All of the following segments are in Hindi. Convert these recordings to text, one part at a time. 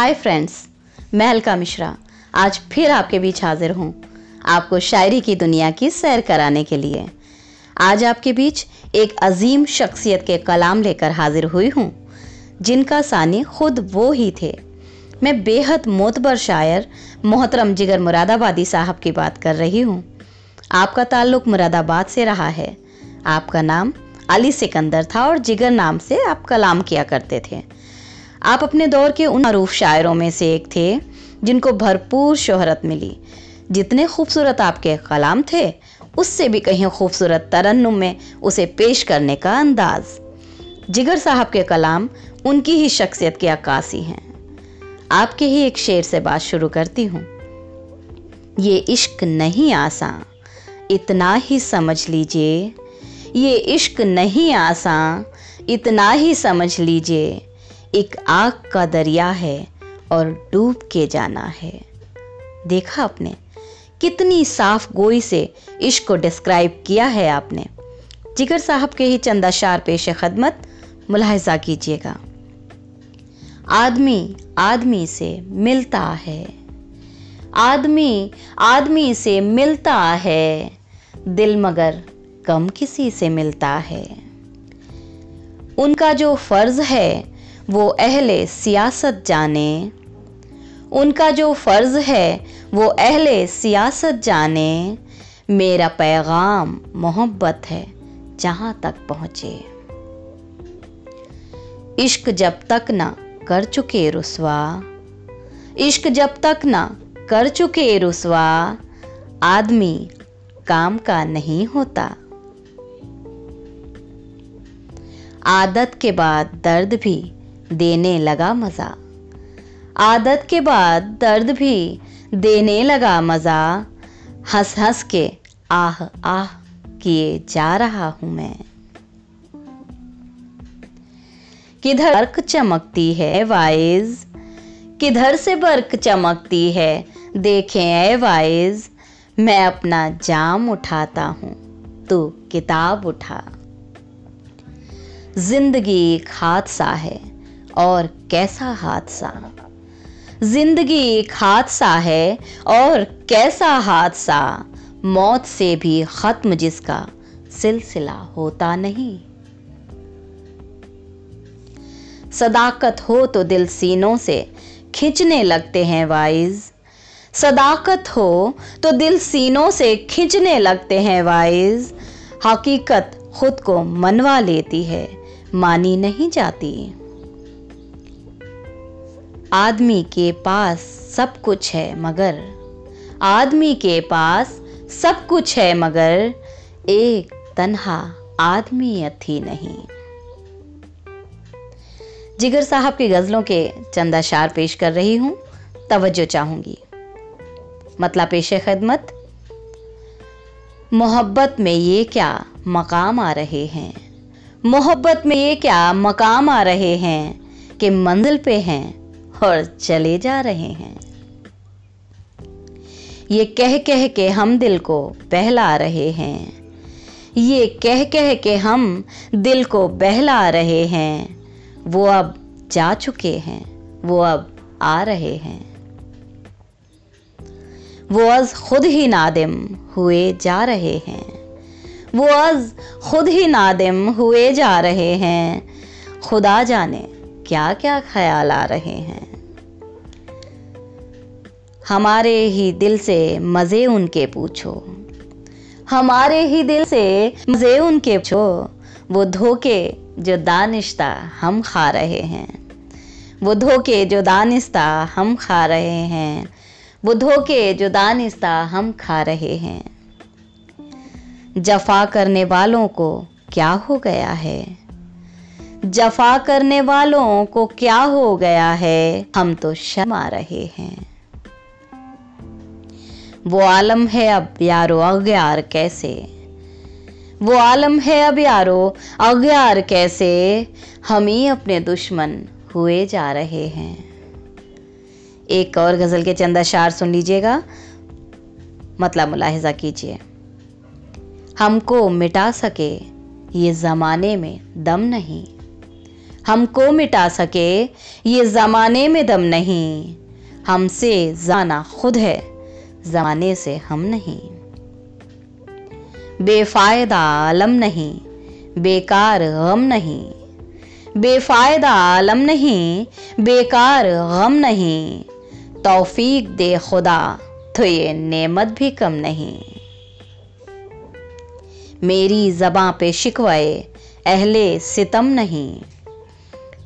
हाय फ्रेंड्स मैं अलका मिश्रा। आज फिर आपके बीच हाजिर हूँ आपको शायरी की दुनिया की सैर कराने के लिए। आज आपके बीच एक अजीम शख्सियत के कलाम लेकर हाजिर हुई हूँ, जिनका सानी खुद वो ही थे। मैं बेहद मोतबर शायर मोहतरम जिगर मुरादाबादी साहब की बात कर रही हूँ। आपका ताल्लुक मुरादाबाद से रहा है। आपका नाम अली सिकंदर था और जिगर नाम से आप कलाम किया करते थे। आप अपने दौर के उन मरूफ शायरों में से एक थे, जिनको भरपूर शोहरत मिली। जितने खूबसूरत आपके कलाम थे, उससे भी कहीं खूबसूरत तरन्नुम में उसे पेश करने का अंदाज। जिगर साहब के कलाम उनकी ही शख्सियत की अक्कासी हैं। आपके ही एक शेर से बात शुरू करती हूँ। ये इश्क नहीं आसान, इतना ही समझ लीजिए। ये इश्क नहीं आसान, इतना ही समझ लीजिए। एक आग का दरिया है और डूब के जाना है। देखा आपने? कितनी साफ़ गोई से इश्क को डिस्क्राइब किया है आपने। जिगर साहब के ही चंदा शार पेश खदमत मुलाहजा कीजिएगा। आदमी आदमी से मिलता है। आदमी आदमी से मिलता है। दिल मगर कम किसी से मिलता है। उनका जो फ़र्ज़ है वो अहले सियासत जाने। उनका जो फ़र्ज़ है, वो अहले सियासत जाने। मेरा पैगाम मोहब्बत है, जहाँ तक पहुँचे। इश्क जब तक ना कर चुके रुसवा। इश्क जब तक ना कर चुके रुसवा। आदमी काम का नहीं होता। आदत के बाद दर्द भी देने लगा मज़ा। आदत के बाद दर्द भी देने लगा मज़ा। हंस हंस के आह आह किए जा रहा हूँ मैं। किधर बर्क चमकती है वाइज? किधर से बर्क चमकती है? देखें ए वाइज। मैं अपना जाम उठाता हूँ। तू किताब उठा। ज़िंदगी एक हादसा है। और कैसा हादसा? ज़िंदगी एक हादसा है और कैसा हादसा? मौत से भी खत्म जिसका सिलसिला होता नहीं। सदाकत हो तो दिल सीनों से खिंचने लगते हैं वाइज। सदाकत हो तो दिल सीनों से खिंचने लगते हैं वाइज। हकीकत खुद को मनवा लेती है, मानी नहीं जाती। आदमी के पास सब कुछ है मगर, आदमी के पास सब कुछ है मगर, एक तन्हा आदमी अथी नहीं। जिगर साहब की गज़लों के चंदा शार पेश कर रही हूँ, तवज्जो चाहूँगी। मतलब पेश खदमत। मोहब्बत में ये क्या मकाम आ रहे हैं? मोहब्बत में ये क्या मकाम आ रहे हैं कि मंजिल पे हैं और चले जा रहे हैं। ये कह कह के हम दिल को बहला रहे हैं। ये कह कह के हम दिल को बहला रहे हैं। वो अब जा चुके हैं, वो अब आ रहे हैं। वो अज खुद ही नादिम हुए जा रहे हैं। वो अज खुद ही नादिम हुए जा रहे हैं। खुदा जाने क्या क्या ख्याल आ रहे हैं। हमारे ही दिल से मज़े उनके पूछो। हमारे ही दिल से मज़े उनके पूछो। वो धोखे जो दानिश्ता हम खा रहे हैं। वो धोखे जो दानिश्ता हम खा रहे हैं। वो धोखे जो दानिश्ता हम खा रहे हैं। जफा करने वालों को क्या हो गया है? जफा करने वालों को क्या हो गया है? हम तो शर्मा रहे हैं। वो आलम है अब यारो, अग्यार कैसे? वो आलम है अब यारो, अग्यार कैसे? हम ही अपने दुश्मन हुए जा रहे हैं। एक और गज़ल के चंदा शार सुन लीजिएगा। मतलब मुलाहिजा कीजिए। हमको मिटा सके ये ज़माने में दम नहीं। हमको मिटा सके ये जमाने में दम नहीं। हमसे जाना खुद है। जमाने से हम नहीं। बेफायदा आलम नहीं, बेकार गम नहीं। बेफायदा आलम नहीं, बेकार गम नहीं। तौफीक दे खुदा तो ये नेमत भी कम नहीं। मेरी जबां पे शिकवाए, अहले सितम नहीं।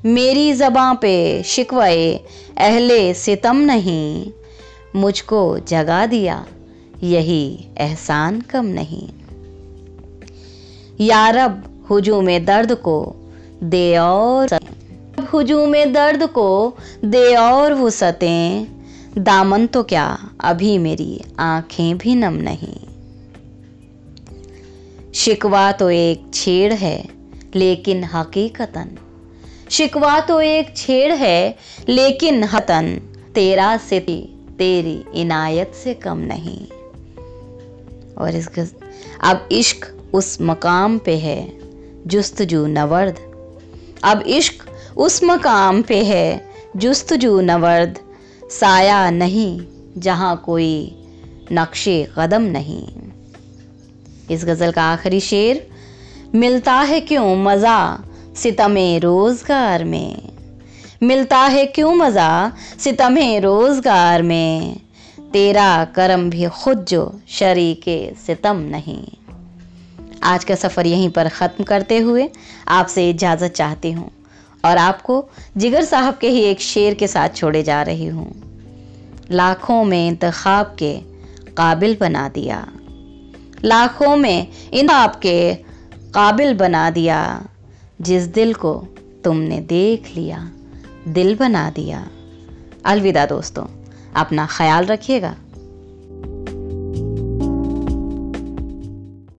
मेरी जबां पे शिकवाए, अहले सितम नहीं। मुझको जगा दिया, यही एहसान कम नहीं। यारब हुजूम दर्द को दे और हुजूम दर्द को दे और वसतें दामन तो क्या अभी मेरी आँखें भी नम नहीं। शिकवा तो एक छेड़ है, लेकिन हकीकतन। शिकवा तो एक छेड़ है, लेकिन हतन तेरा से तेरी इनायत से कम नहीं। और इस अब इश्क उस मकाम पे है, जुस्तजू नवर्द। अब इश्क उस मकाम पे है, जुस्तजू नवर्द। साया नहीं, जहाँ कोई नक्शे कदम नहीं। इस गज़ल का आखिरी शेर, मिलता है क्यों मज़ा सितमे रोज़गार में? मिलता है क्यों मज़ा? सितमे रोज़गार में। तेरा करम भी खुद जो शरीके सितम नहीं। आज का सफ़र यहीं पर ख़त्म करते हुए आपसे इजाज़त चाहती हूँ और आपको जिगर साहब के ही एक शेर के साथ छोड़े जा रही हूँ। लाखों में इंतखाब के काबिल बना दिया। लाखों में इन आपके काबिल बना दिया। जिस दिल को तुमने देख लिया। दिल बना दिया। अलविदा दोस्तों अपना ख्याल रखिएगा।